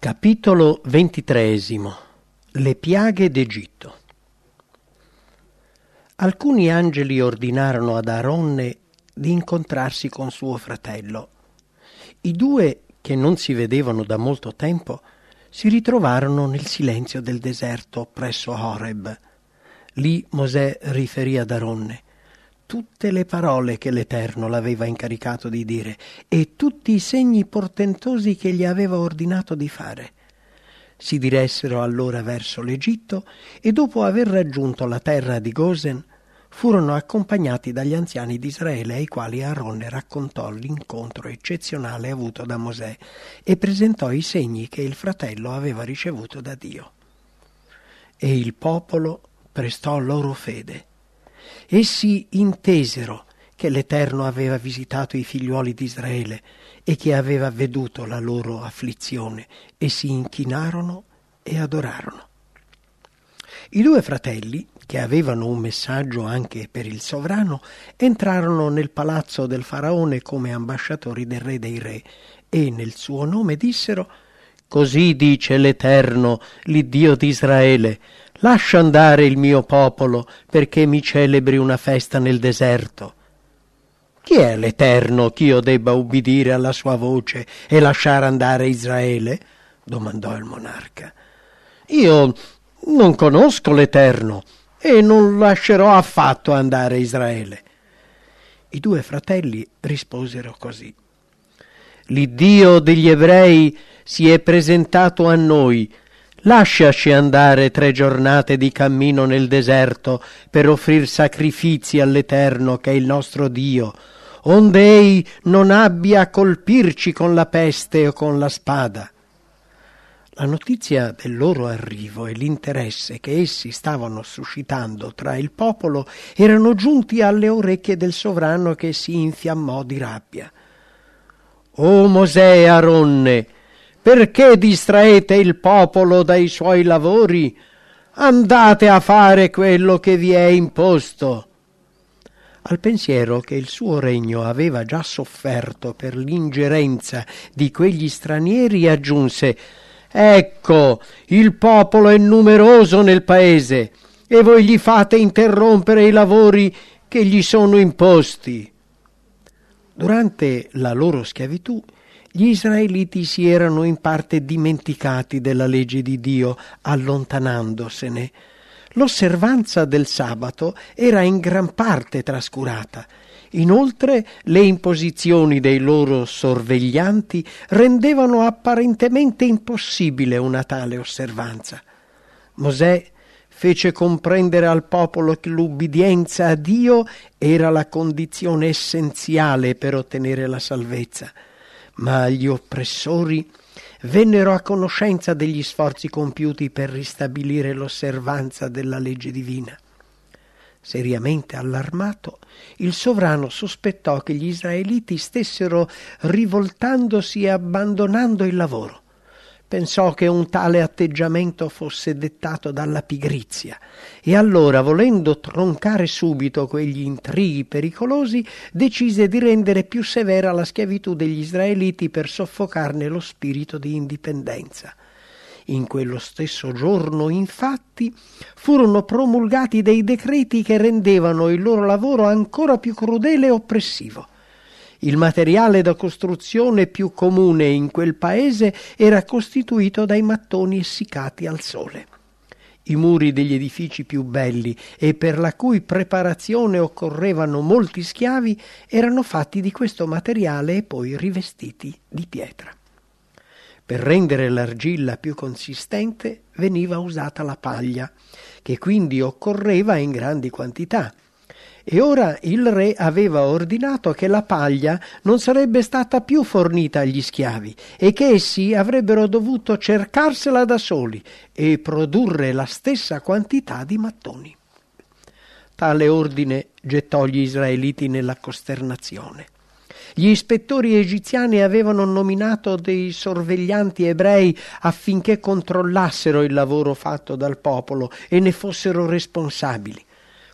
Capitolo ventitreesimo Le piaghe d'Egitto Alcuni angeli ordinarono ad Aronne di incontrarsi con suo fratello. I due, che non si vedevano da molto tempo, si ritrovarono nel silenzio del deserto presso Horeb. Lì Mosè riferì ad Aronne tutte le parole che l'Eterno l'aveva incaricato di dire e tutti i segni portentosi che gli aveva ordinato di fare. Si diressero allora verso l'Egitto e dopo aver raggiunto la terra di Gosen furono accompagnati dagli anziani di Israele ai quali Aaronne raccontò l'incontro eccezionale avuto da Mosè e presentò i segni che il fratello aveva ricevuto da Dio. E il popolo prestò loro fede Essi intesero che l'Eterno aveva visitato i figliuoli di Israele e che aveva veduto la loro afflizione e si inchinarono e adorarono. I due fratelli, che avevano un messaggio anche per il sovrano, entrarono nel palazzo del faraone come ambasciatori del re dei re e nel suo nome dissero Così dice l'Eterno, l'Iddio di Israele, lascia andare il mio popolo perché mi celebri una festa nel deserto. Chi è l'Eterno ch'io debba ubbidire alla sua voce e lasciare andare Israele? domandò il monarca. Io non conosco l'Eterno e non lascerò affatto andare Israele. I due fratelli risposero così. L'Iddio degli ebrei si è presentato a noi. Lasciaci andare tre giornate di cammino nel deserto per offrir sacrifici all'Eterno che è il nostro Dio, onde ei non abbia a colpirci con la peste o con la spada. La notizia del loro arrivo e l'interesse che essi stavano suscitando tra il popolo erano giunti alle orecchie del sovrano che si infiammò di rabbia. O Mosè Aronne, perché distraete il popolo dai suoi lavori? Andate a fare quello che vi è imposto. Al pensiero che il suo regno aveva già sofferto per l'ingerenza di quegli stranieri aggiunse Ecco, il popolo è numeroso nel paese e voi gli fate interrompere i lavori che gli sono imposti. Durante la loro schiavitù gli israeliti si erano in parte dimenticati della legge di Dio, allontanandosene. L'osservanza del sabato era in gran parte trascurata. Inoltre le imposizioni dei loro sorveglianti rendevano apparentemente impossibile una tale osservanza. Mosè fece comprendere al popolo che l'ubbidienza a Dio era la condizione essenziale per ottenere la salvezza, ma gli oppressori vennero a conoscenza degli sforzi compiuti per ristabilire l'osservanza della legge divina. Seriamente allarmato, il sovrano sospettò che gli israeliti stessero rivoltandosi e abbandonando il lavoro pensò che un tale atteggiamento fosse dettato dalla pigrizia e allora, volendo troncare subito quegli intrighi pericolosi, decise di rendere più severa la schiavitù degli israeliti per soffocarne lo spirito di indipendenza. In quello stesso giorno, infatti, furono promulgati dei decreti che rendevano il loro lavoro ancora più crudele e oppressivo il materiale da costruzione più comune in quel paese era costituito dai mattoni essiccati al sole. I muri degli edifici più belli e per la cui preparazione occorrevano molti schiavi erano fatti di questo materiale e poi rivestiti di pietra. Per rendere l'argilla più consistente veniva usata la paglia, che quindi occorreva in grandi quantità e ora il re aveva ordinato che la paglia non sarebbe stata più fornita agli schiavi e che essi avrebbero dovuto cercarsela da soli e produrre la stessa quantità di mattoni. Tale ordine gettò gli israeliti nella costernazione. Gli ispettori egiziani avevano nominato dei sorveglianti ebrei affinché controllassero il lavoro fatto dal popolo e ne fossero responsabili.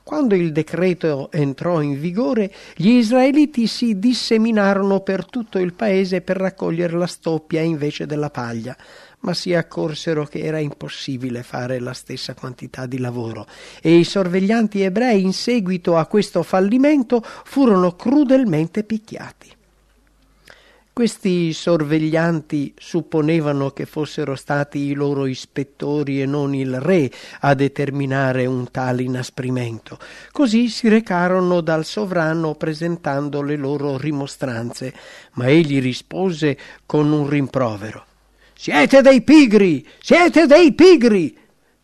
Quando il decreto entrò in vigore, gli israeliti si disseminarono per tutto il paese per raccogliere la stoppia invece della paglia, ma si accorsero che era impossibile fare la stessa quantità di lavoro e i sorveglianti ebrei in seguito a questo fallimento furono crudelmente picchiati. Questi sorveglianti supponevano che fossero stati i loro ispettori e non il re a determinare un tale inasprimento. Così si recarono dal sovrano presentando le loro rimostranze, ma egli rispose con un rimprovero. Siete dei pigri, siete dei pigri.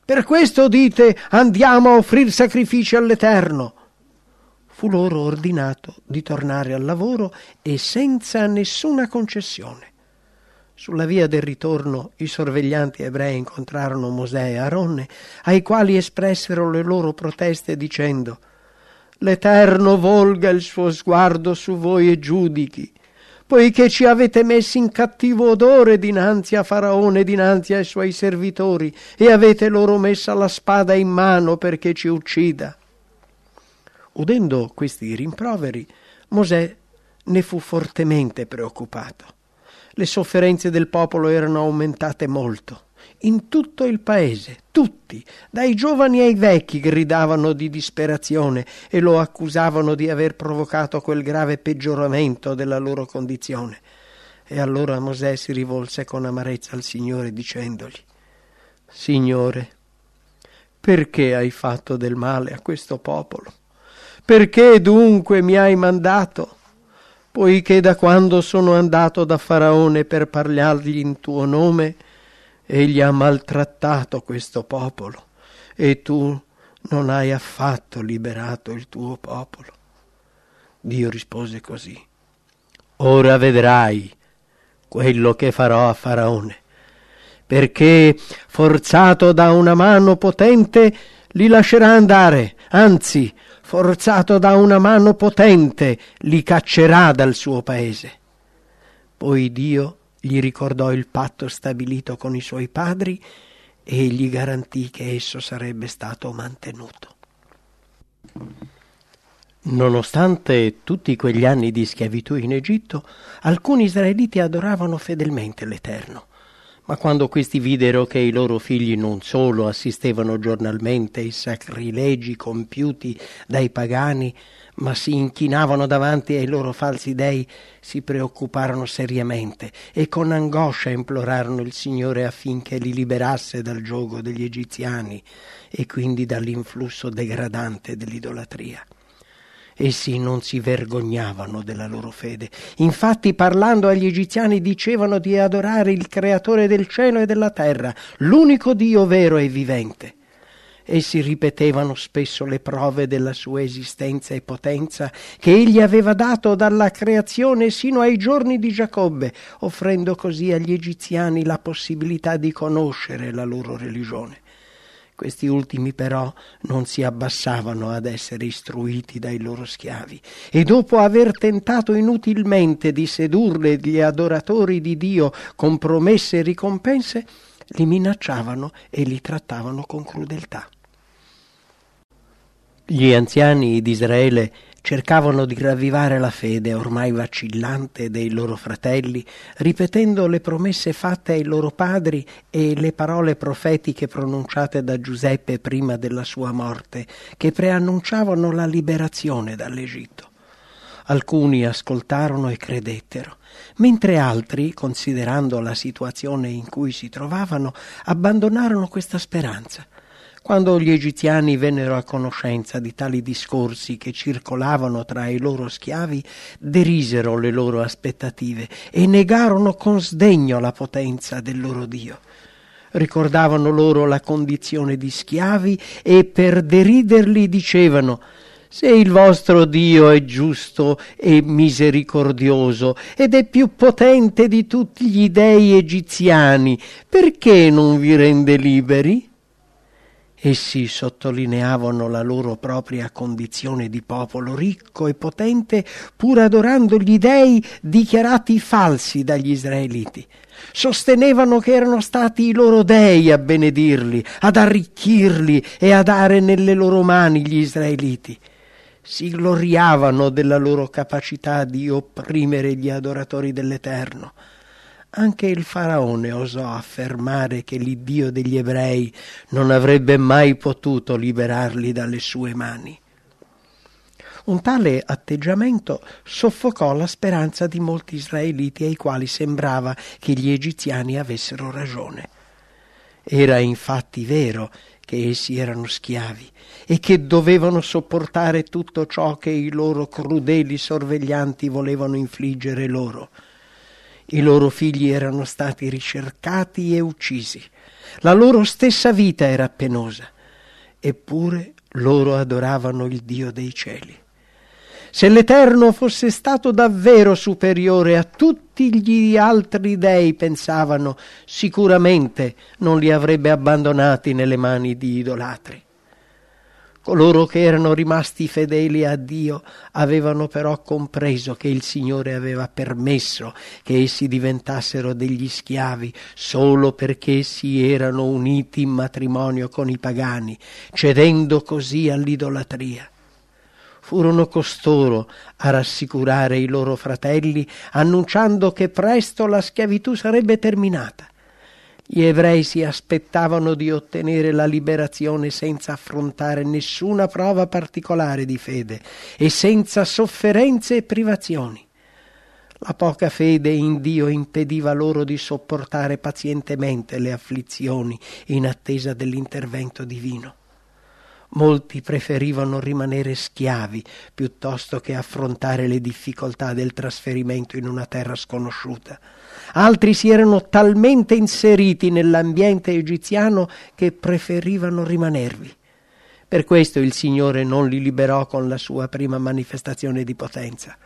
Per questo dite andiamo a offrir sacrifici all'Eterno fu loro ordinato di tornare al lavoro e senza nessuna concessione. Sulla via del ritorno i sorveglianti ebrei incontrarono Mosè e Aronne, ai quali espressero le loro proteste dicendo L'Eterno volga il suo sguardo su voi e giudichi, poiché ci avete messi in cattivo odore dinanzi a Faraone, dinanzi ai suoi servitori, e avete loro messa la spada in mano perché ci uccida. Udendo questi rimproveri, Mosè ne fu fortemente preoccupato. Le sofferenze del popolo erano aumentate molto. In tutto il paese, tutti, dai giovani ai vecchi, gridavano di disperazione e lo accusavano di aver provocato quel grave peggioramento della loro condizione. E allora Mosè si rivolse con amarezza al Signore dicendogli Signore, perché hai fatto del male a questo popolo? Perché dunque mi hai mandato? Poiché da quando sono andato da Faraone per parlargli in tuo nome, egli ha maltrattato questo popolo e tu non hai affatto liberato il tuo popolo. Dio rispose così. Ora vedrai quello che farò a Faraone, perché forzato da una mano potente li lascerà andare, anzi forzato da una mano potente, li caccerà dal suo paese. Poi Dio gli ricordò il patto stabilito con i suoi padri e gli garantì che esso sarebbe stato mantenuto. Nonostante tutti quegli anni di schiavitù in Egitto, alcuni israeliti adoravano fedelmente l'Eterno ma quando questi videro che i loro figli non solo assistevano giornalmente ai sacrilegi compiuti dai pagani, ma si inchinavano davanti ai loro falsi dei, si preoccuparono seriamente e con angoscia implorarono il Signore affinché li liberasse dal gioco degli egiziani e quindi dall'influsso degradante dell'idolatria. Essi non si vergognavano della loro fede. Infatti, parlando agli egiziani, dicevano di adorare il creatore del cielo e della terra, l'unico Dio vero e vivente. Essi ripetevano spesso le prove della sua esistenza e potenza che egli aveva dato dalla creazione sino ai giorni di Giacobbe, offrendo così agli egiziani la possibilità di conoscere la loro religione. Questi ultimi però non si abbassavano ad essere istruiti dai loro schiavi e dopo aver tentato inutilmente di sedurre gli adoratori di Dio con promesse e ricompense, li minacciavano e li trattavano con crudeltà. Gli anziani di Israele cercavano di ravvivare la fede ormai vacillante dei loro fratelli, ripetendo le promesse fatte ai loro padri e le parole profetiche pronunciate da Giuseppe prima della sua morte, che preannunciavano la liberazione dall'Egitto. Alcuni ascoltarono e credettero, mentre altri, considerando la situazione in cui si trovavano, abbandonarono questa speranza quando gli egiziani vennero a conoscenza di tali discorsi che circolavano tra i loro schiavi, derisero le loro aspettative e negarono con sdegno la potenza del loro Dio. Ricordavano loro la condizione di schiavi e per deriderli dicevano se il vostro Dio è giusto e misericordioso ed è più potente di tutti gli dei egiziani, perché non vi rende liberi? Essi sottolineavano la loro propria condizione di popolo ricco e potente, pur adorando gli dei dichiarati falsi dagli israeliti. Sostenevano che erano stati i loro dei a benedirli, ad arricchirli e a dare nelle loro mani gli israeliti. Si gloriavano della loro capacità di opprimere gli adoratori dell'Eterno anche il faraone osò affermare che l'Iddio degli ebrei non avrebbe mai potuto liberarli dalle sue mani. Un tale atteggiamento soffocò la speranza di molti israeliti ai quali sembrava che gli egiziani avessero ragione. Era infatti vero che essi erano schiavi e che dovevano sopportare tutto ciò che i loro crudeli sorveglianti volevano infliggere loro i loro figli erano stati ricercati e uccisi. La loro stessa vita era penosa. Eppure loro adoravano il Dio dei cieli. Se l'Eterno fosse stato davvero superiore a tutti gli altri dei, pensavano, sicuramente non li avrebbe abbandonati nelle mani di idolatri. Coloro che erano rimasti fedeli a Dio avevano però compreso che il Signore aveva permesso che essi diventassero degli schiavi solo perché essi erano uniti in matrimonio con i pagani, cedendo così all'idolatria. Furono costoro a rassicurare i loro fratelli, annunciando che presto la schiavitù sarebbe terminata gli ebrei si aspettavano di ottenere la liberazione senza affrontare nessuna prova particolare di fede e senza sofferenze e privazioni. La poca fede in Dio impediva loro di sopportare pazientemente le afflizioni in attesa dell'intervento divino. Molti preferivano rimanere schiavi piuttosto che affrontare le difficoltà del trasferimento in una terra sconosciuta altri si erano talmente inseriti nell'ambiente egiziano che preferivano rimanervi. Per questo il Signore non li liberò con la sua prima manifestazione di potenza.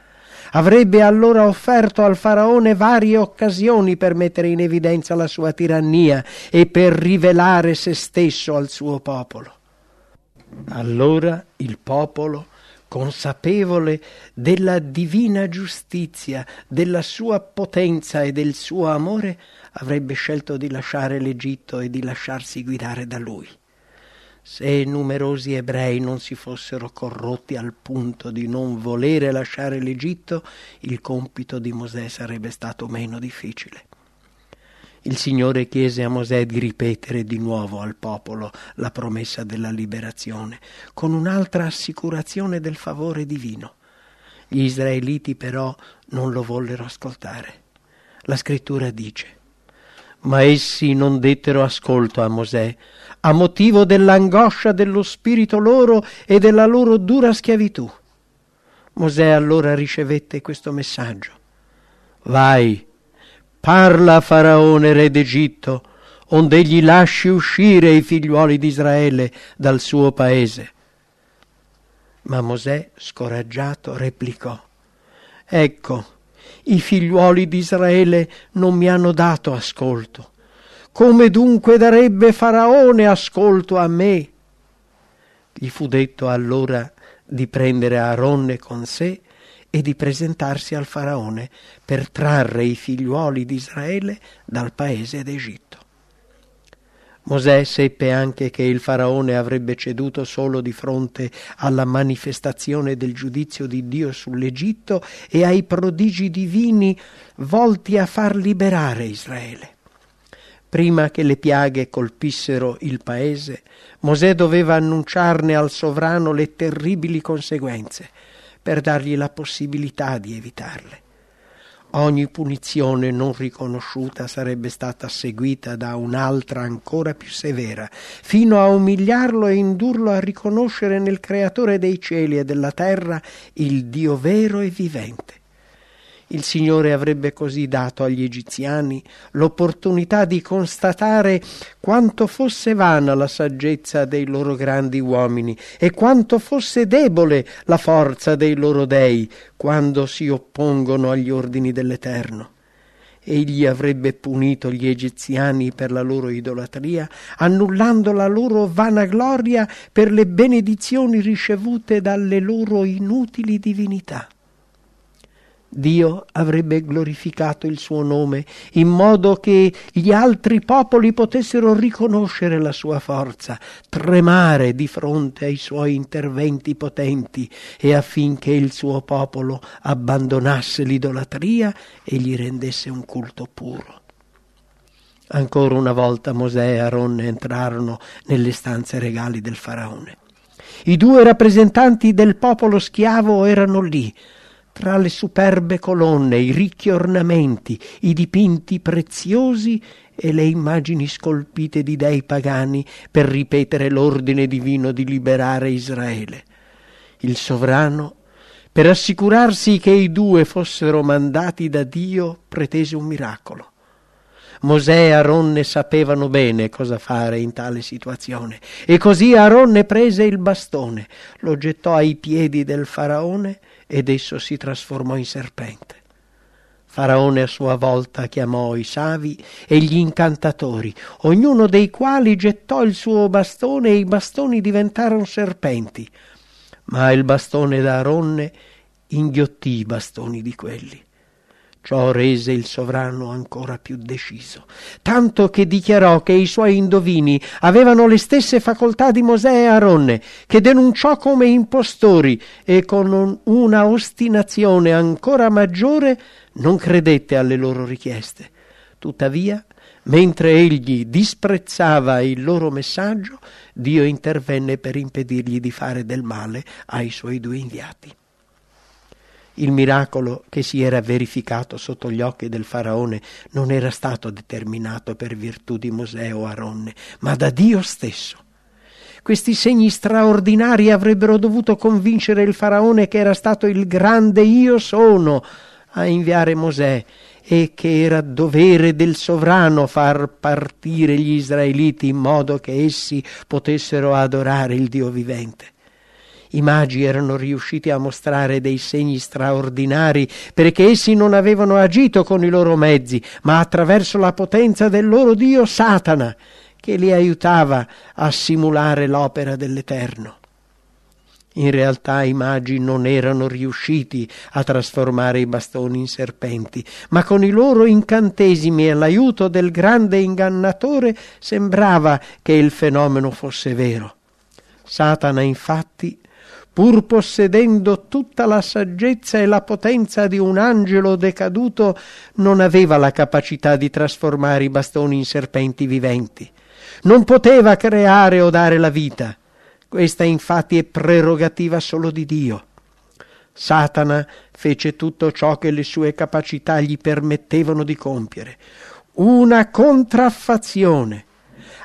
Avrebbe allora offerto al faraone varie occasioni per mettere in evidenza la sua tirannia e per rivelare se stesso al suo popolo. Allora il popolo consapevole della divina giustizia, della sua potenza e del suo amore, avrebbe scelto di lasciare l'Egitto e di lasciarsi guidare da lui. Se numerosi ebrei non si fossero corrotti al punto di non volere lasciare l'Egitto, il compito di Mosè sarebbe stato meno difficile. Il Signore chiese a Mosè di ripetere di nuovo al popolo la promessa della liberazione, con un'altra assicurazione del favore divino. Gli israeliti però non lo vollero ascoltare. La scrittura dice ma essi non dettero ascolto a Mosè, a motivo dell'angoscia dello spirito loro e della loro dura schiavitù. Mosè allora ricevette questo messaggio. Vai, Parla a Faraone, re d'Egitto, onde egli lasci uscire i figliuoli di Israele dal suo paese. Ma Mosè, scoraggiato, replicò, Ecco, i figliuoli di Israele non mi hanno dato ascolto. Come dunque darebbe Faraone ascolto a me? Gli fu detto allora di prendere Aaronne con sé e di presentarsi al faraone per trarre i figliuoli di Israele dal paese d'Egitto. Mosè seppe anche che il faraone avrebbe ceduto solo di fronte alla manifestazione del giudizio di Dio sull'Egitto e ai prodigi divini volti a far liberare Israele. Prima che le piaghe colpissero il paese, Mosè doveva annunciarne al sovrano le terribili conseguenze per dargli la possibilità di evitarle. Ogni punizione non riconosciuta sarebbe stata seguita da un'altra ancora più severa, fino a umiliarlo e indurlo a riconoscere nel Creatore dei cieli e della terra il Dio vero e vivente. Il Signore avrebbe così dato agli egiziani l'opportunità di constatare quanto fosse vana la saggezza dei loro grandi uomini e quanto fosse debole la forza dei loro dei quando si oppongono agli ordini dell'Eterno. egli avrebbe punito gli egiziani per la loro idolatria, annullando la loro vanagloria per le benedizioni ricevute dalle loro inutili divinità. Dio avrebbe glorificato il suo nome in modo che gli altri popoli potessero riconoscere la sua forza, tremare di fronte ai suoi interventi potenti e affinché il suo popolo abbandonasse l'idolatria e gli rendesse un culto puro. Ancora una volta Mosè e Aaron entrarono nelle stanze regali del faraone. I due rappresentanti del popolo schiavo erano lì, tra le superbe colonne, i ricchi ornamenti, i dipinti preziosi e le immagini scolpite di dei pagani per ripetere l'ordine divino di liberare Israele. Il sovrano, per assicurarsi che i due fossero mandati da Dio, pretese un miracolo. Mosè e Aronne sapevano bene cosa fare in tale situazione e così Aronne prese il bastone, lo gettò ai piedi del faraone ed esso si trasformò in serpente. Faraone a sua volta chiamò i savi e gli incantatori, ognuno dei quali gettò il suo bastone e i bastoni diventarono serpenti, ma il bastone d'Aronne inghiottì i bastoni di quelli. Ciò rese il sovrano ancora più deciso, tanto che dichiarò che i suoi indovini avevano le stesse facoltà di Mosè e Aronne, che denunciò come impostori e con una ostinazione ancora maggiore non credette alle loro richieste. Tuttavia, mentre egli disprezzava il loro messaggio, Dio intervenne per impedirgli di fare del male ai suoi due inviati. Il miracolo che si era verificato sotto gli occhi del faraone non era stato determinato per virtù di Mosè o Aronne, ma da Dio stesso. Questi segni straordinari avrebbero dovuto convincere il faraone che era stato il grande io sono a inviare Mosè e che era dovere del sovrano far partire gli israeliti in modo che essi potessero adorare il Dio vivente. I magi erano riusciti a mostrare dei segni straordinari perché essi non avevano agito con i loro mezzi, ma attraverso la potenza del loro Dio Satana, che li aiutava a simulare l'opera dell'Eterno. In realtà i magi non erano riusciti a trasformare i bastoni in serpenti, ma con i loro incantesimi e l'aiuto del grande ingannatore sembrava che il fenomeno fosse vero. Satana infatti pur possedendo tutta la saggezza e la potenza di un angelo decaduto, non aveva la capacità di trasformare i bastoni in serpenti viventi. Non poteva creare o dare la vita. Questa infatti è prerogativa solo di Dio. Satana fece tutto ciò che le sue capacità gli permettevano di compiere. Una contraffazione.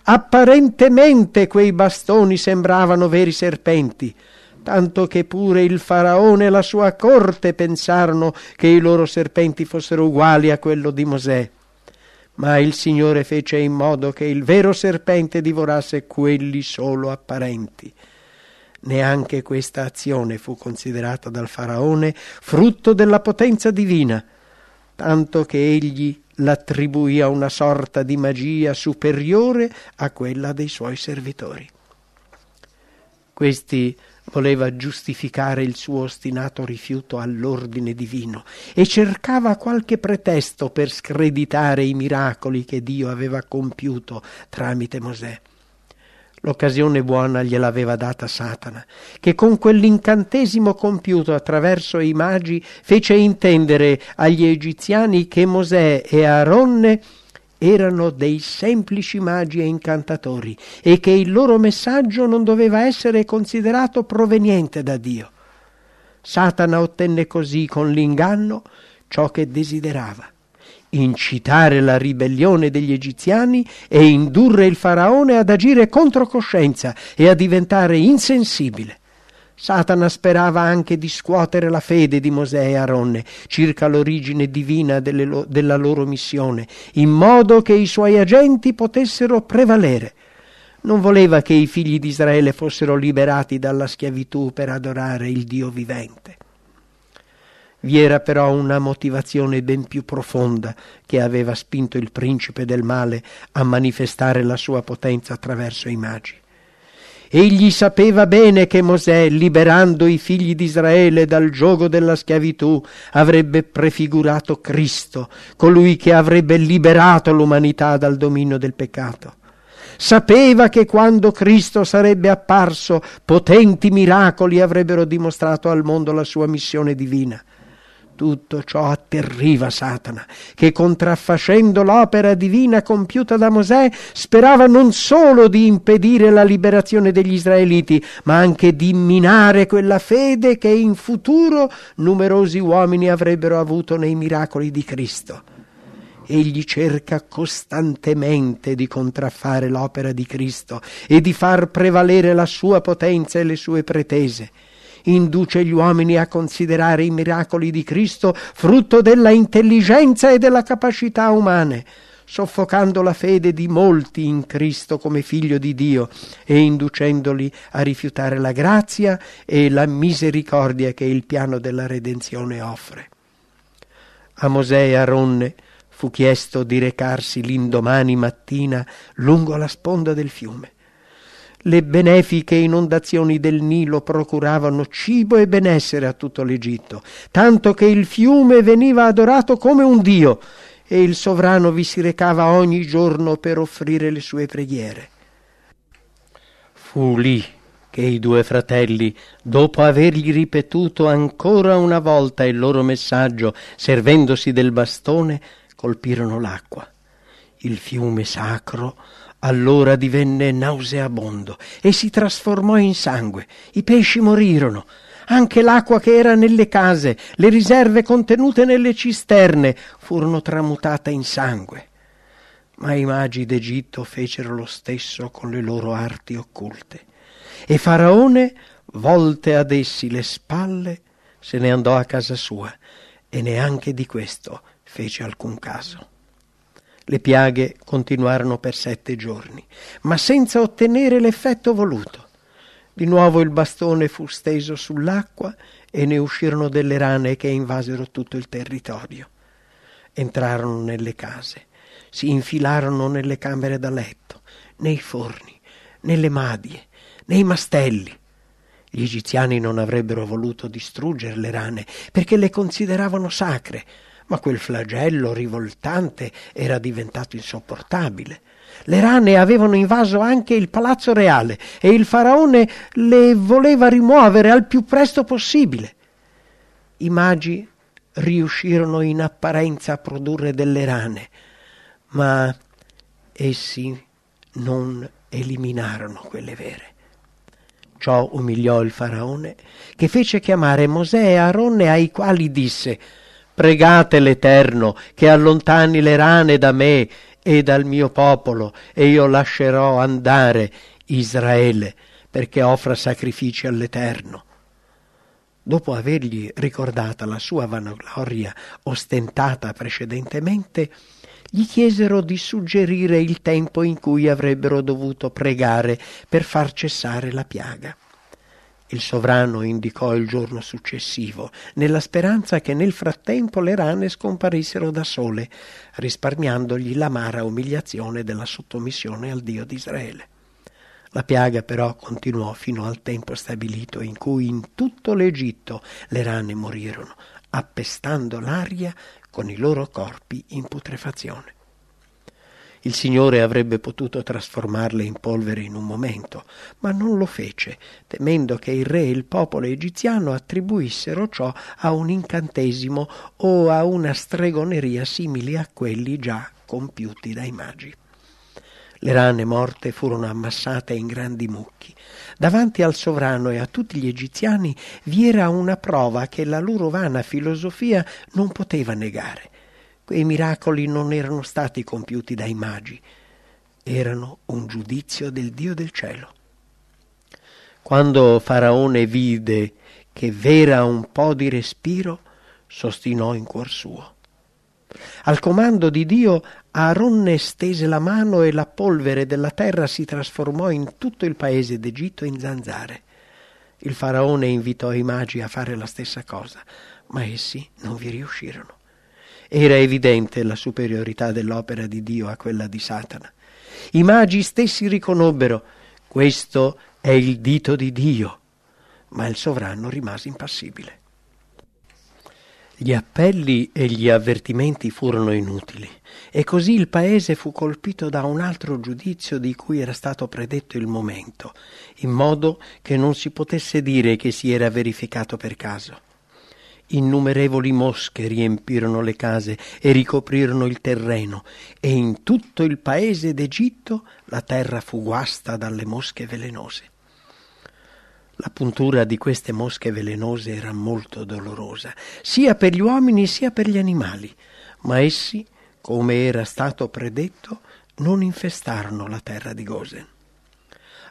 Apparentemente quei bastoni sembravano veri serpenti, tanto che pure il faraone e la sua corte pensarono che i loro serpenti fossero uguali a quello di Mosè. Ma il Signore fece in modo che il vero serpente divorasse quelli solo apparenti. Neanche questa azione fu considerata dal faraone frutto della potenza divina, tanto che egli l'attribuì a una sorta di magia superiore a quella dei suoi servitori. Questi voleva giustificare il suo ostinato rifiuto all'ordine divino e cercava qualche pretesto per screditare i miracoli che Dio aveva compiuto tramite Mosè. L'occasione buona gliel'aveva data Satana, che con quell'incantesimo compiuto attraverso i magi fece intendere agli egiziani che Mosè e Aaronne erano dei semplici magi e incantatori e che il loro messaggio non doveva essere considerato proveniente da Dio. Satana ottenne così con l'inganno ciò che desiderava incitare la ribellione degli egiziani e indurre il faraone ad agire contro coscienza e a diventare insensibile. Satana sperava anche di scuotere la fede di Mosè e Aronne circa l'origine divina lo- della loro missione, in modo che i suoi agenti potessero prevalere. Non voleva che i figli di Israele fossero liberati dalla schiavitù per adorare il Dio vivente. Vi era però una motivazione ben più profonda che aveva spinto il principe del male a manifestare la sua potenza attraverso i magi. Egli sapeva bene che Mosè, liberando i figli di Israele dal giogo della schiavitù, avrebbe prefigurato Cristo, colui che avrebbe liberato l'umanità dal dominio del peccato. Sapeva che quando Cristo sarebbe apparso, potenti miracoli avrebbero dimostrato al mondo la sua missione divina. Tutto ciò atterriva Satana, che contraffacendo l'opera divina compiuta da Mosè, sperava non solo di impedire la liberazione degli israeliti, ma anche di minare quella fede che in futuro numerosi uomini avrebbero avuto nei miracoli di Cristo. Egli cerca costantemente di contraffare l'opera di Cristo e di far prevalere la sua potenza e le sue pretese induce gli uomini a considerare i miracoli di Cristo frutto della intelligenza e della capacità umane, soffocando la fede di molti in Cristo come figlio di Dio e inducendoli a rifiutare la grazia e la misericordia che il piano della redenzione offre. A Mosè e a Ronne fu chiesto di recarsi l'indomani mattina lungo la sponda del fiume le benefiche inondazioni del Nilo procuravano cibo e benessere a tutto l'Egitto, tanto che il fiume veniva adorato come un dio e il sovrano vi si recava ogni giorno per offrire le sue preghiere. Fu lì che i due fratelli, dopo avergli ripetuto ancora una volta il loro messaggio, servendosi del bastone, colpirono l'acqua. Il fiume sacro allora divenne nauseabondo e si trasformò in sangue. I pesci morirono. Anche l'acqua che era nelle case, le riserve contenute nelle cisterne, furono tramutate in sangue. Ma i magi d'Egitto fecero lo stesso con le loro arti occulte. E Faraone, volte ad essi le spalle, se ne andò a casa sua e neanche di questo fece alcun caso. Le piaghe continuarono per sette giorni, ma senza ottenere l'effetto voluto. Di nuovo il bastone fu steso sull'acqua e ne uscirono delle rane che invasero tutto il territorio. Entrarono nelle case, si infilarono nelle camere da letto, nei forni, nelle madie, nei mastelli. Gli egiziani non avrebbero voluto distruggere le rane perché le consideravano sacre, ma quel flagello rivoltante era diventato insopportabile. Le rane avevano invaso anche il palazzo reale e il faraone le voleva rimuovere al più presto possibile. I magi riuscirono in apparenza a produrre delle rane, ma essi non eliminarono quelle vere. Ciò umiliò il faraone, che fece chiamare Mosè e Aronne ai quali disse Pregate l'Eterno che allontani le rane da me e dal mio popolo, e io lascerò andare Israele, perché offra sacrifici all'Eterno. Dopo avergli ricordata la sua vanagloria ostentata precedentemente, gli chiesero di suggerire il tempo in cui avrebbero dovuto pregare per far cessare la piaga. Il sovrano indicò il giorno successivo, nella speranza che nel frattempo le rane scomparissero da sole, risparmiandogli l'amara umiliazione della sottomissione al Dio d'Israele. La piaga però continuò fino al tempo stabilito in cui in tutto l'Egitto le rane morirono, appestando l'aria con i loro corpi in putrefazione. Il Signore avrebbe potuto trasformarle in polvere in un momento, ma non lo fece, temendo che il re e il popolo egiziano attribuissero ciò a un incantesimo o a una stregoneria simili a quelli già compiuti dai magi. Le rane morte furono ammassate in grandi mucchi. Davanti al sovrano e a tutti gli egiziani vi era una prova che la loro vana filosofia non poteva negare. Quei miracoli non erano stati compiuti dai magi, erano un giudizio del Dio del cielo. Quando Faraone vide che v'era un po' di respiro, s'ostinò in cuor suo. Al comando di Dio Aaronne stese la mano e la polvere della terra si trasformò in tutto il paese d'Egitto in zanzare. Il faraone invitò i magi a fare la stessa cosa, ma essi non vi riuscirono. Era evidente la superiorità dell'opera di Dio a quella di Satana. I magi stessi riconobbero questo è il dito di Dio, ma il sovrano rimase impassibile. Gli appelli e gli avvertimenti furono inutili e così il paese fu colpito da un altro giudizio di cui era stato predetto il momento, in modo che non si potesse dire che si era verificato per caso. Innumerevoli mosche riempirono le case e ricoprirono il terreno, e in tutto il paese d'Egitto la terra fu guasta dalle mosche velenose. La puntura di queste mosche velenose era molto dolorosa, sia per gli uomini sia per gli animali, ma essi, come era stato predetto, non infestarono la terra di Gosen.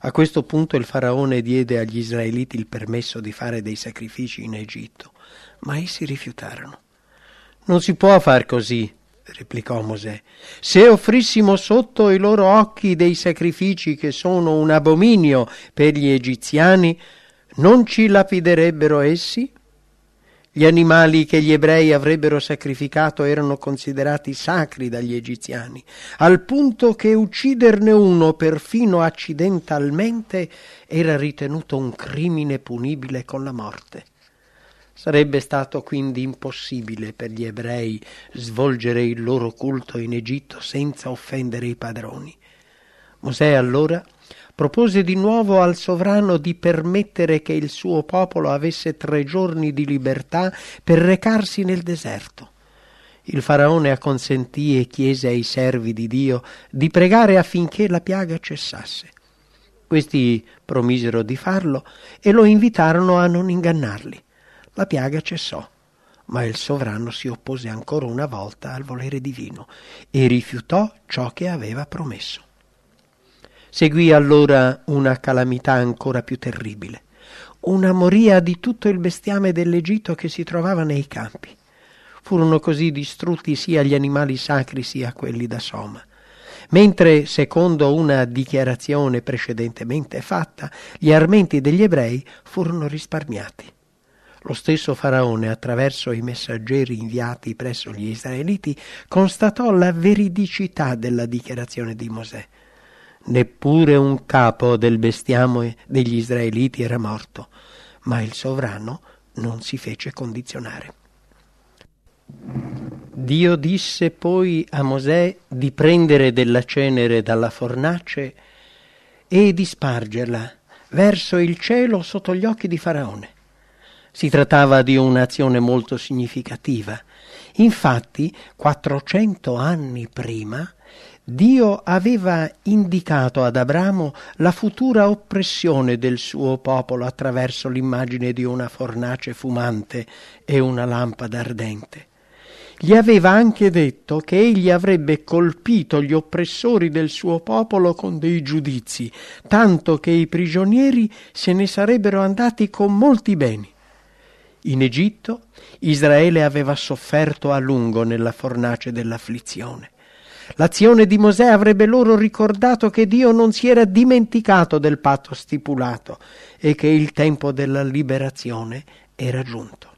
A questo punto il faraone diede agli israeliti il permesso di fare dei sacrifici in Egitto, ma essi rifiutarono. Non si può far così, replicò Mosè. Se offrissimo sotto i loro occhi dei sacrifici che sono un abominio per gli egiziani, non ci lapiderebbero essi? Gli animali che gli ebrei avrebbero sacrificato erano considerati sacri dagli egiziani, al punto che ucciderne uno perfino accidentalmente era ritenuto un crimine punibile con la morte. Sarebbe stato quindi impossibile per gli ebrei svolgere il loro culto in Egitto senza offendere i padroni. Mosè allora propose di nuovo al sovrano di permettere che il suo popolo avesse tre giorni di libertà per recarsi nel deserto. Il faraone acconsentì e chiese ai servi di Dio di pregare affinché la piaga cessasse. Questi promisero di farlo e lo invitarono a non ingannarli. La piaga cessò, ma il sovrano si oppose ancora una volta al volere divino e rifiutò ciò che aveva promesso. Seguì allora una calamità ancora più terribile, una moria di tutto il bestiame dell'Egitto che si trovava nei campi. Furono così distrutti sia gli animali sacri sia quelli da soma. Mentre, secondo una dichiarazione precedentemente fatta, gli armenti degli ebrei furono risparmiati. Lo stesso Faraone, attraverso i messaggeri inviati presso gli israeliti, constatò la veridicità della dichiarazione di Mosè neppure un capo del bestiame degli israeliti era morto, ma il sovrano non si fece condizionare. Dio disse poi a Mosè di prendere della cenere dalla fornace e di spargerla verso il cielo sotto gli occhi di Faraone. Si trattava di un'azione molto significativa. Infatti, 400 anni prima, Dio aveva indicato ad Abramo la futura oppressione del suo popolo attraverso l'immagine di una fornace fumante e una lampada ardente. Gli aveva anche detto che egli avrebbe colpito gli oppressori del suo popolo con dei giudizi, tanto che i prigionieri se ne sarebbero andati con molti beni. In Egitto Israele aveva sofferto a lungo nella fornace dell'afflizione. L'azione di Mosè avrebbe loro ricordato che Dio non si era dimenticato del patto stipulato e che il tempo della liberazione era giunto.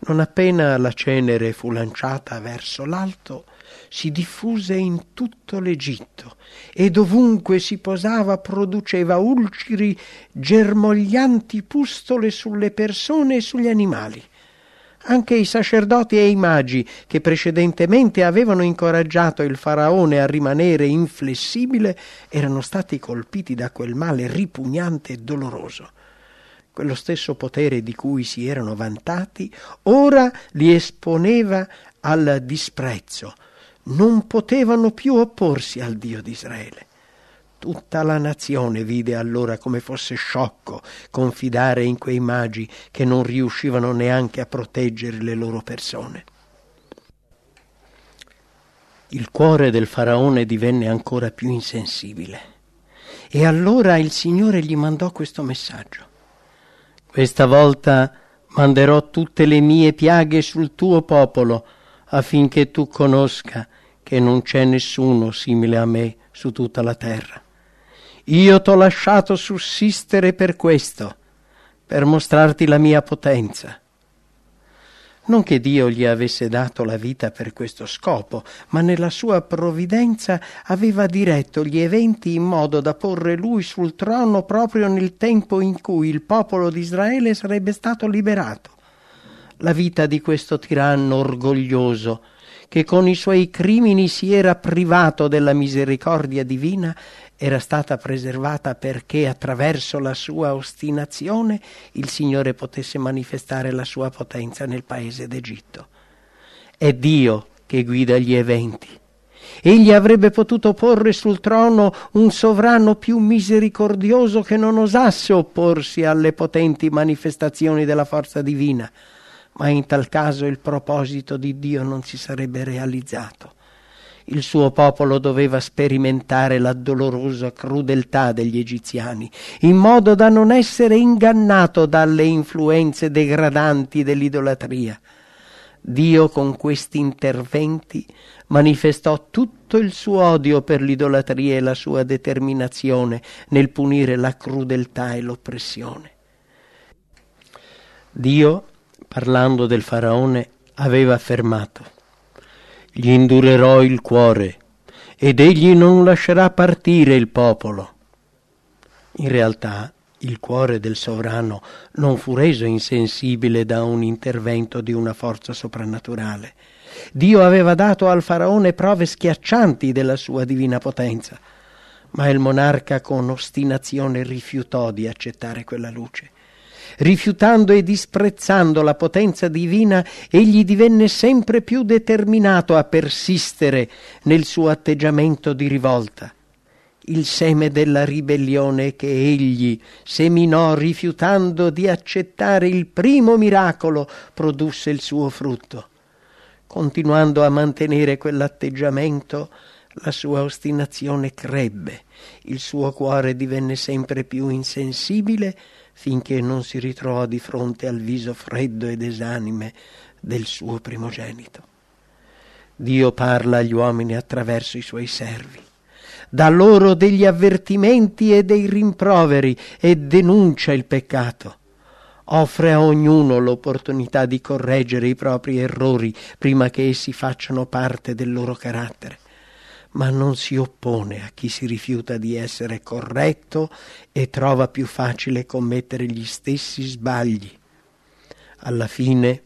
Non appena la cenere fu lanciata verso l'alto, si diffuse in tutto l'Egitto e dovunque si posava produceva ulceri germoglianti pustole sulle persone e sugli animali. Anche i sacerdoti e i magi, che precedentemente avevano incoraggiato il faraone a rimanere inflessibile, erano stati colpiti da quel male ripugnante e doloroso. Quello stesso potere di cui si erano vantati, ora li esponeva al disprezzo. Non potevano più opporsi al Dio di Israele. Tutta la nazione vide allora come fosse sciocco confidare in quei magi che non riuscivano neanche a proteggere le loro persone. Il cuore del faraone divenne ancora più insensibile e allora il Signore gli mandò questo messaggio. Questa volta manderò tutte le mie piaghe sul tuo popolo affinché tu conosca che non c'è nessuno simile a me su tutta la terra. Io t'ho lasciato sussistere per questo, per mostrarti la mia potenza. Non che Dio gli avesse dato la vita per questo scopo, ma nella sua provvidenza aveva diretto gli eventi in modo da porre lui sul trono proprio nel tempo in cui il popolo di Israele sarebbe stato liberato. La vita di questo tiranno orgoglioso, che con i suoi crimini si era privato della misericordia divina, era stata preservata perché attraverso la sua ostinazione il Signore potesse manifestare la sua potenza nel paese d'Egitto. È Dio che guida gli eventi. Egli avrebbe potuto porre sul trono un sovrano più misericordioso che non osasse opporsi alle potenti manifestazioni della forza divina, ma in tal caso il proposito di Dio non si sarebbe realizzato il suo popolo doveva sperimentare la dolorosa crudeltà degli egiziani, in modo da non essere ingannato dalle influenze degradanti dell'idolatria. Dio con questi interventi manifestò tutto il suo odio per l'idolatria e la sua determinazione nel punire la crudeltà e l'oppressione. Dio, parlando del faraone, aveva affermato gli indurerò il cuore ed egli non lascerà partire il popolo. In realtà il cuore del sovrano non fu reso insensibile da un intervento di una forza soprannaturale. Dio aveva dato al faraone prove schiaccianti della sua divina potenza, ma il monarca con ostinazione rifiutò di accettare quella luce rifiutando e disprezzando la potenza divina, egli divenne sempre più determinato a persistere nel suo atteggiamento di rivolta. Il seme della ribellione che egli seminò rifiutando di accettare il primo miracolo produsse il suo frutto. Continuando a mantenere quell'atteggiamento, la sua ostinazione crebbe, il suo cuore divenne sempre più insensibile finché non si ritrovò di fronte al viso freddo ed esanime del suo primogenito. Dio parla agli uomini attraverso i suoi servi, dà loro degli avvertimenti e dei rimproveri e denuncia il peccato. Offre a ognuno l'opportunità di correggere i propri errori prima che essi facciano parte del loro carattere ma non si oppone a chi si rifiuta di essere corretto e trova più facile commettere gli stessi sbagli. Alla fine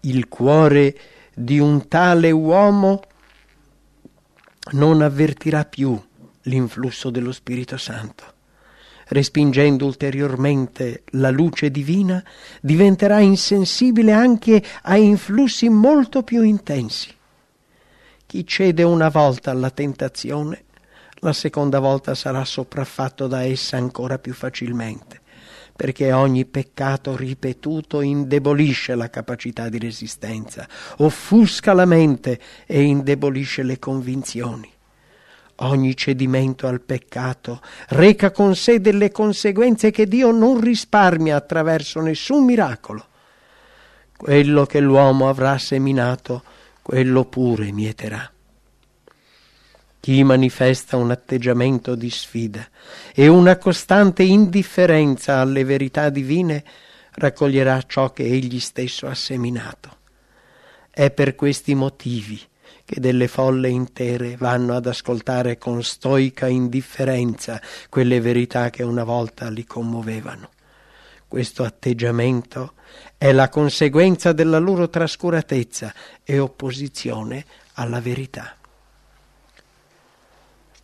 il cuore di un tale uomo non avvertirà più l'influsso dello Spirito Santo. Respingendo ulteriormente la luce divina, diventerà insensibile anche a influssi molto più intensi. Chi cede una volta alla tentazione, la seconda volta sarà sopraffatto da essa ancora più facilmente, perché ogni peccato ripetuto indebolisce la capacità di resistenza, offusca la mente e indebolisce le convinzioni. Ogni cedimento al peccato reca con sé delle conseguenze che Dio non risparmia attraverso nessun miracolo. Quello che l'uomo avrà seminato quello pure mieterà. Chi manifesta un atteggiamento di sfida e una costante indifferenza alle verità divine raccoglierà ciò che egli stesso ha seminato. È per questi motivi che delle folle intere vanno ad ascoltare con stoica indifferenza quelle verità che una volta li commuovevano. Questo atteggiamento è la conseguenza della loro trascuratezza e opposizione alla verità.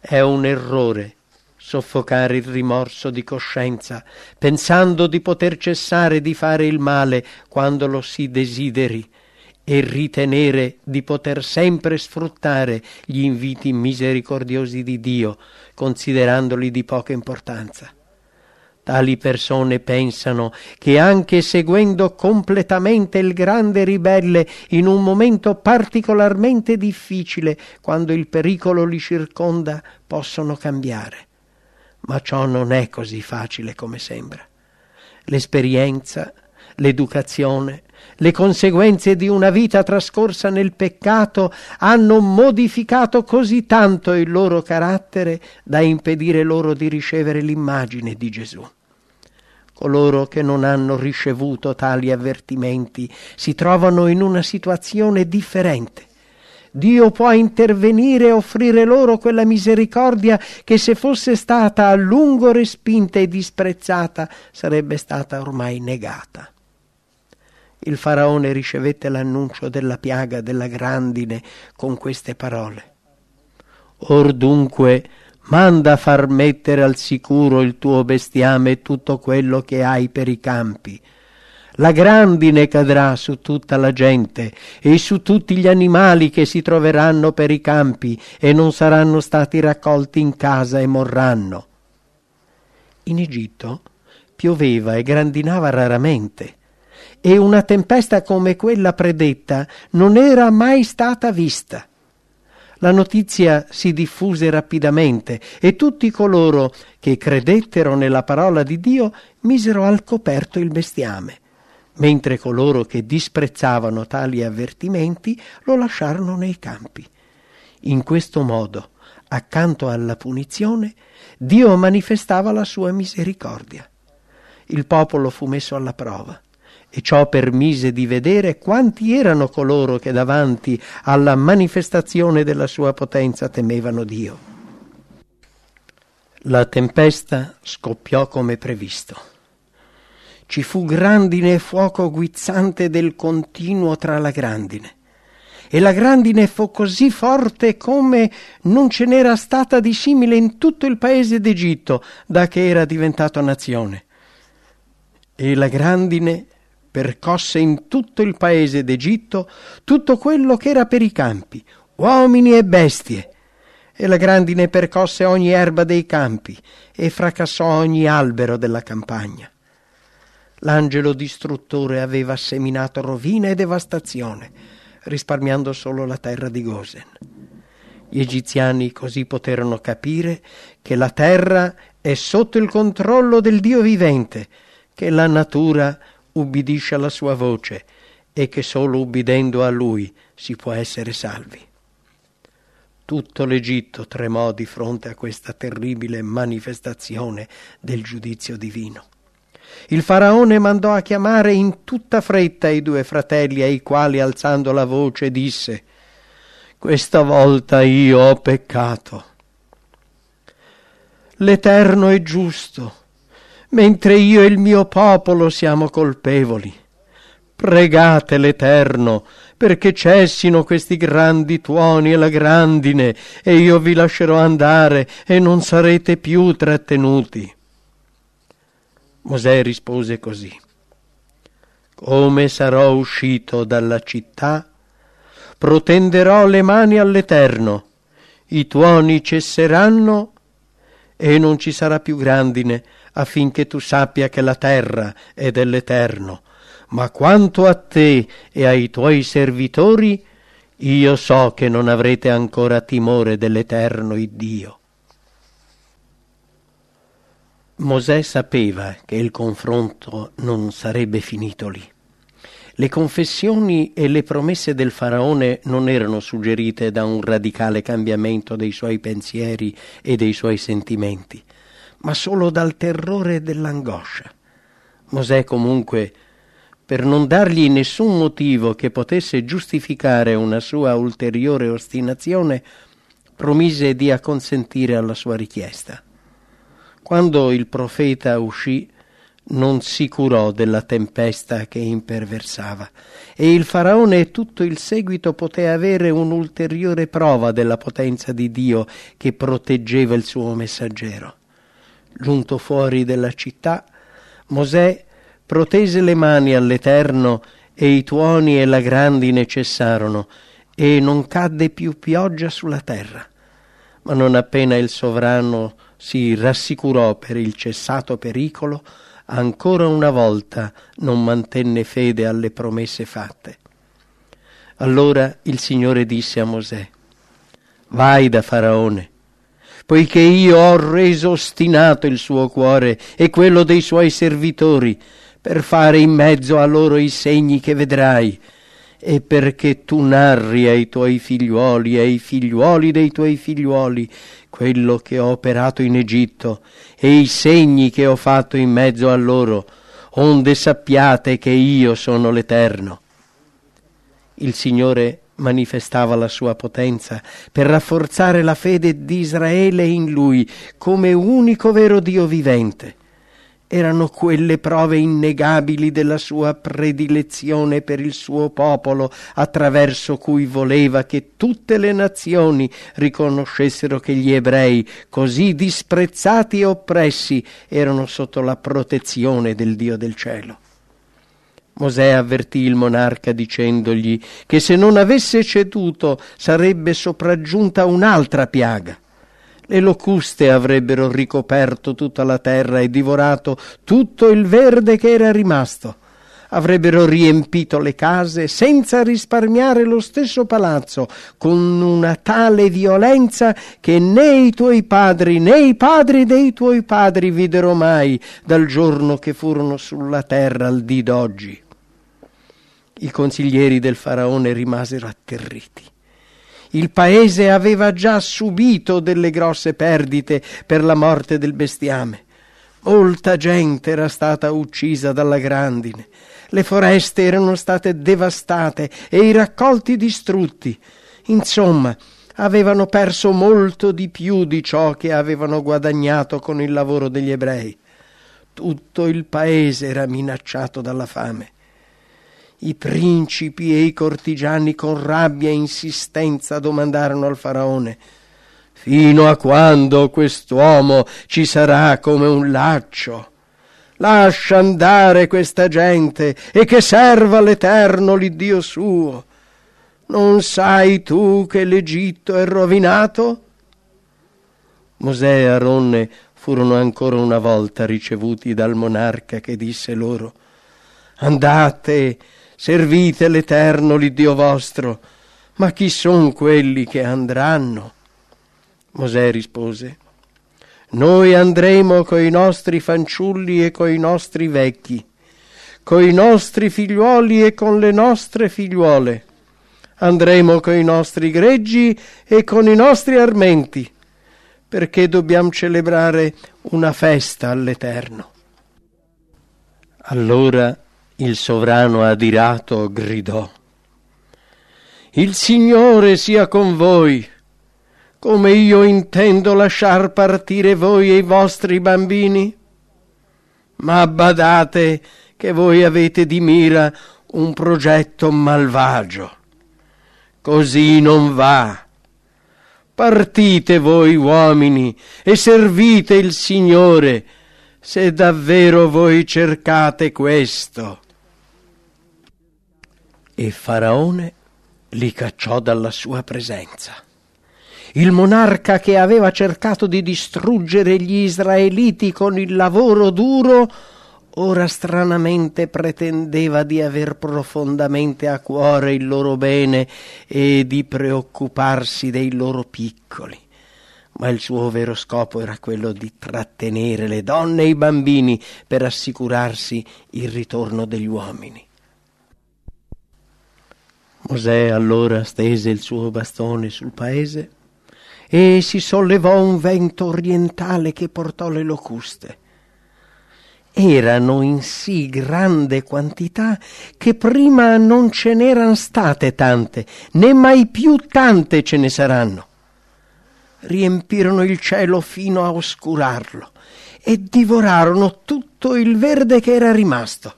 È un errore soffocare il rimorso di coscienza, pensando di poter cessare di fare il male quando lo si desideri e ritenere di poter sempre sfruttare gli inviti misericordiosi di Dio, considerandoli di poca importanza. Tali persone pensano che anche seguendo completamente il grande ribelle in un momento particolarmente difficile, quando il pericolo li circonda, possono cambiare. Ma ciò non è così facile come sembra. L'esperienza, l'educazione, le conseguenze di una vita trascorsa nel peccato hanno modificato così tanto il loro carattere da impedire loro di ricevere l'immagine di Gesù Coloro che non hanno ricevuto tali avvertimenti si trovano in una situazione differente. Dio può intervenire e offrire loro quella misericordia che se fosse stata a lungo respinta e disprezzata sarebbe stata ormai negata. Il faraone ricevette l'annuncio della piaga della grandine con queste parole. Or dunque Manda far mettere al sicuro il tuo bestiame e tutto quello che hai per i campi. La grandine cadrà su tutta la gente e su tutti gli animali che si troveranno per i campi e non saranno stati raccolti in casa e morranno. In Egitto pioveva e grandinava raramente e una tempesta come quella predetta non era mai stata vista. La notizia si diffuse rapidamente e tutti coloro che credettero nella parola di Dio misero al coperto il bestiame, mentre coloro che disprezzavano tali avvertimenti lo lasciarono nei campi. In questo modo, accanto alla punizione, Dio manifestava la sua misericordia. Il popolo fu messo alla prova e ciò permise di vedere quanti erano coloro che davanti alla manifestazione della sua potenza temevano Dio. La tempesta scoppiò come previsto. Ci fu grandine e fuoco guizzante del continuo tra la grandine. E la grandine fu così forte come non ce n'era stata di simile in tutto il paese d'Egitto, da che era diventato nazione. E la grandine percosse in tutto il paese d'Egitto tutto quello che era per i campi, uomini e bestie. E la grandine percosse ogni erba dei campi e fracassò ogni albero della campagna. L'angelo distruttore aveva seminato rovina e devastazione, risparmiando solo la terra di Gosen. Gli egiziani così poterono capire che la terra è sotto il controllo del Dio vivente, che la natura ubbidisce alla sua voce e che solo ubbidendo a lui si può essere salvi. Tutto l'Egitto tremò di fronte a questa terribile manifestazione del giudizio divino. Il faraone mandò a chiamare in tutta fretta i due fratelli ai quali alzando la voce disse Questa volta io ho peccato. L'Eterno è giusto mentre io e il mio popolo siamo colpevoli. Pregate l'Eterno perché cessino questi grandi tuoni e la grandine, e io vi lascerò andare e non sarete più trattenuti. Mosè rispose così. Come sarò uscito dalla città, protenderò le mani all'Eterno, i tuoni cesseranno e non ci sarà più grandine affinché tu sappia che la terra è dell'Eterno. Ma quanto a te e ai tuoi servitori, io so che non avrete ancora timore dell'Eterno Iddio. Mosè sapeva che il confronto non sarebbe finito lì. Le confessioni e le promesse del faraone non erano suggerite da un radicale cambiamento dei suoi pensieri e dei suoi sentimenti ma solo dal terrore e dell'angoscia. Mosè comunque, per non dargli nessun motivo che potesse giustificare una sua ulteriore ostinazione, promise di acconsentire alla sua richiesta. Quando il profeta uscì, non si curò della tempesta che imperversava, e il faraone e tutto il seguito poté avere un'ulteriore prova della potenza di Dio che proteggeva il suo messaggero giunto fuori della città, Mosè protese le mani all'Eterno e i tuoni e la grandine cessarono e non cadde più pioggia sulla terra. Ma non appena il sovrano si rassicurò per il cessato pericolo, ancora una volta non mantenne fede alle promesse fatte. Allora il Signore disse a Mosè, Vai da Faraone poiché io ho reso ostinato il suo cuore e quello dei suoi servitori, per fare in mezzo a loro i segni che vedrai, e perché tu narri ai tuoi figliuoli e ai figliuoli dei tuoi figliuoli quello che ho operato in Egitto e i segni che ho fatto in mezzo a loro, onde sappiate che io sono l'Eterno. Il Signore manifestava la sua potenza per rafforzare la fede di Israele in lui come unico vero Dio vivente erano quelle prove innegabili della sua predilezione per il suo popolo, attraverso cui voleva che tutte le nazioni riconoscessero che gli ebrei, così disprezzati e oppressi, erano sotto la protezione del Dio del cielo. Mosè avvertì il monarca dicendogli che se non avesse ceduto sarebbe sopraggiunta un'altra piaga le locuste avrebbero ricoperto tutta la terra e divorato tutto il verde che era rimasto. Avrebbero riempito le case senza risparmiare lo stesso palazzo, con una tale violenza che né i tuoi padri né i padri dei tuoi padri videro mai dal giorno che furono sulla terra al dì d'oggi. I consiglieri del faraone rimasero atterriti il paese aveva già subito delle grosse perdite per la morte del bestiame. Molta gente era stata uccisa dalla grandine, le foreste erano state devastate e i raccolti distrutti. Insomma, avevano perso molto di più di ciò che avevano guadagnato con il lavoro degli ebrei. Tutto il paese era minacciato dalla fame. I principi e i cortigiani con rabbia e insistenza domandarono al faraone Fino a quando quest'uomo ci sarà come un laccio? Lascia andare questa gente e che serva l'Eterno l'Iddio suo. Non sai tu che l'Egitto è rovinato? Mosè e Aronne furono ancora una volta ricevuti dal monarca che disse loro Andate servite l'Eterno, l'Iddio vostro. Ma chi son quelli che andranno? Mosè rispose, noi andremo coi nostri fanciulli e coi nostri vecchi, coi nostri figliuoli e con le nostre figliuole. Andremo coi nostri greggi e con i nostri armenti, perché dobbiamo celebrare una festa all'Eterno. Allora il sovrano adirato gridò Il Signore sia con voi, come io intendo lasciar partire voi e i vostri bambini. Ma badate che voi avete di mira un progetto malvagio. Così non va. Partite voi uomini e servite il Signore, se davvero voi cercate questo e Faraone li cacciò dalla sua presenza. Il monarca che aveva cercato di distruggere gli israeliti con il lavoro duro, ora stranamente pretendeva di aver profondamente a cuore il loro bene e di preoccuparsi dei loro piccoli. Ma il suo vero scopo era quello di trattenere le donne e i bambini per assicurarsi il ritorno degli uomini. Mosè allora stese il suo bastone sul paese e si sollevò un vento orientale che portò le locuste. Erano in sì grande quantità che prima non ce n'eran state tante, né mai più tante ce ne saranno. Riempirono il cielo fino a oscurarlo e divorarono tutto il verde che era rimasto.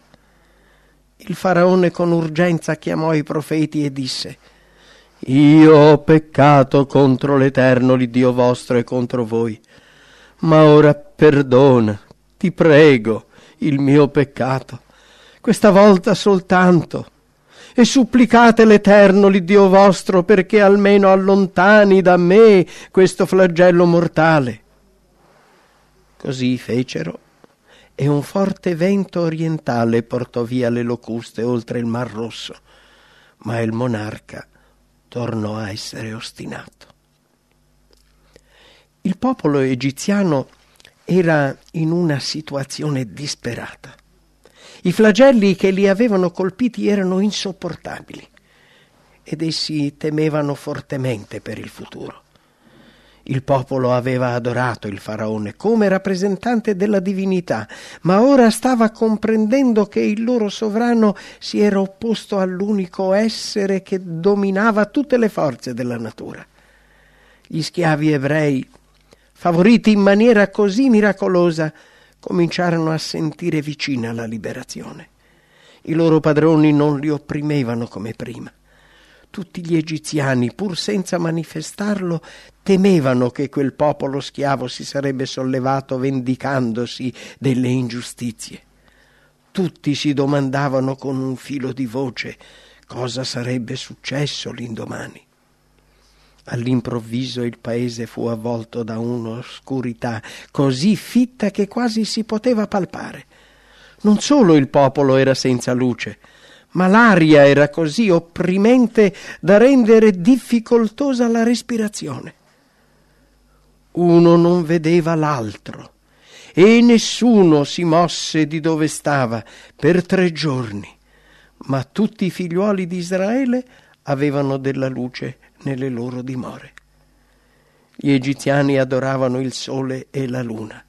Il faraone con urgenza chiamò i profeti e disse Io ho peccato contro l'Eterno, l'Iddio vostro, e contro voi. Ma ora perdona, ti prego, il mio peccato, questa volta soltanto. E supplicate l'Eterno, l'Iddio vostro, perché almeno allontani da me questo flagello mortale. Così fecero e un forte vento orientale portò via le locuste oltre il Mar Rosso, ma il monarca tornò a essere ostinato. Il popolo egiziano era in una situazione disperata. I flagelli che li avevano colpiti erano insopportabili. ed essi temevano fortemente per il futuro. Il popolo aveva adorato il faraone come rappresentante della divinità, ma ora stava comprendendo che il loro sovrano si era opposto all'unico essere che dominava tutte le forze della natura. Gli schiavi ebrei, favoriti in maniera così miracolosa, cominciarono a sentire vicina la liberazione. I loro padroni non li opprimevano come prima tutti gli egiziani, pur senza manifestarlo, temevano che quel popolo schiavo si sarebbe sollevato vendicandosi delle ingiustizie. Tutti si domandavano con un filo di voce cosa sarebbe successo l'indomani. All'improvviso il paese fu avvolto da un'oscurità così fitta che quasi si poteva palpare. Non solo il popolo era senza luce, ma l'aria era così opprimente da rendere difficoltosa la respirazione. Uno non vedeva l'altro e nessuno si mosse di dove stava per tre giorni, ma tutti i figliuoli di Israele avevano della luce nelle loro dimore. Gli egiziani adoravano il sole e la luna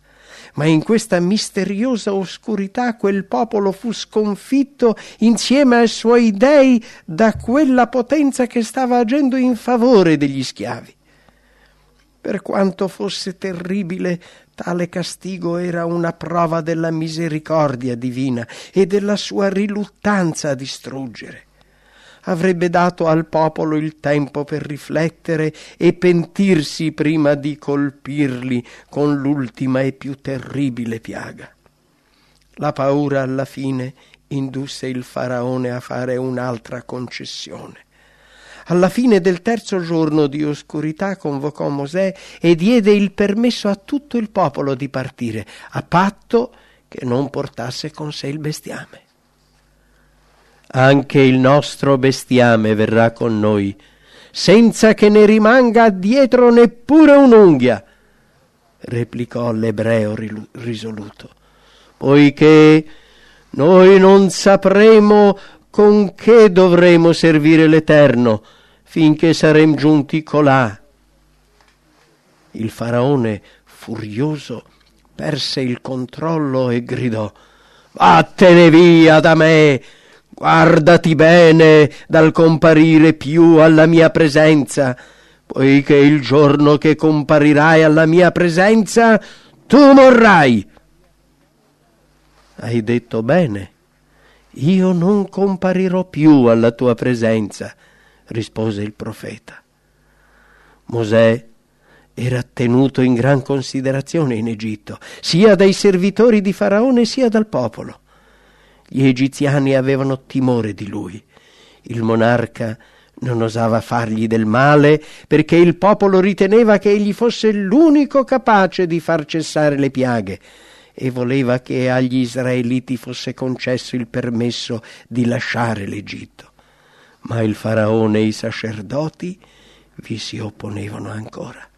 ma in questa misteriosa oscurità quel popolo fu sconfitto insieme ai suoi dei da quella potenza che stava agendo in favore degli schiavi. Per quanto fosse terribile, tale castigo era una prova della misericordia divina e della sua riluttanza a distruggere avrebbe dato al popolo il tempo per riflettere e pentirsi prima di colpirli con l'ultima e più terribile piaga. La paura alla fine indusse il faraone a fare un'altra concessione. Alla fine del terzo giorno di oscurità convocò Mosè e diede il permesso a tutto il popolo di partire, a patto che non portasse con sé il bestiame anche il nostro bestiame verrà con noi, senza che ne rimanga dietro neppure un'unghia, replicò l'ebreo risoluto, poiché noi non sapremo con che dovremo servire l'Eterno finché saremo giunti colà. Il faraone, furioso, perse il controllo e gridò Vattene via da me, guardati bene dal comparire più alla mia presenza, poiché il giorno che comparirai alla mia presenza tu morrai. Hai detto bene, io non comparirò più alla tua presenza, rispose il profeta. Mosè era tenuto in gran considerazione in Egitto, sia dai servitori di Faraone sia dal popolo. Gli egiziani avevano timore di lui. Il monarca non osava fargli del male perché il popolo riteneva che egli fosse l'unico capace di far cessare le piaghe e voleva che agli israeliti fosse concesso il permesso di lasciare l'Egitto. Ma il faraone e i sacerdoti vi si opponevano ancora.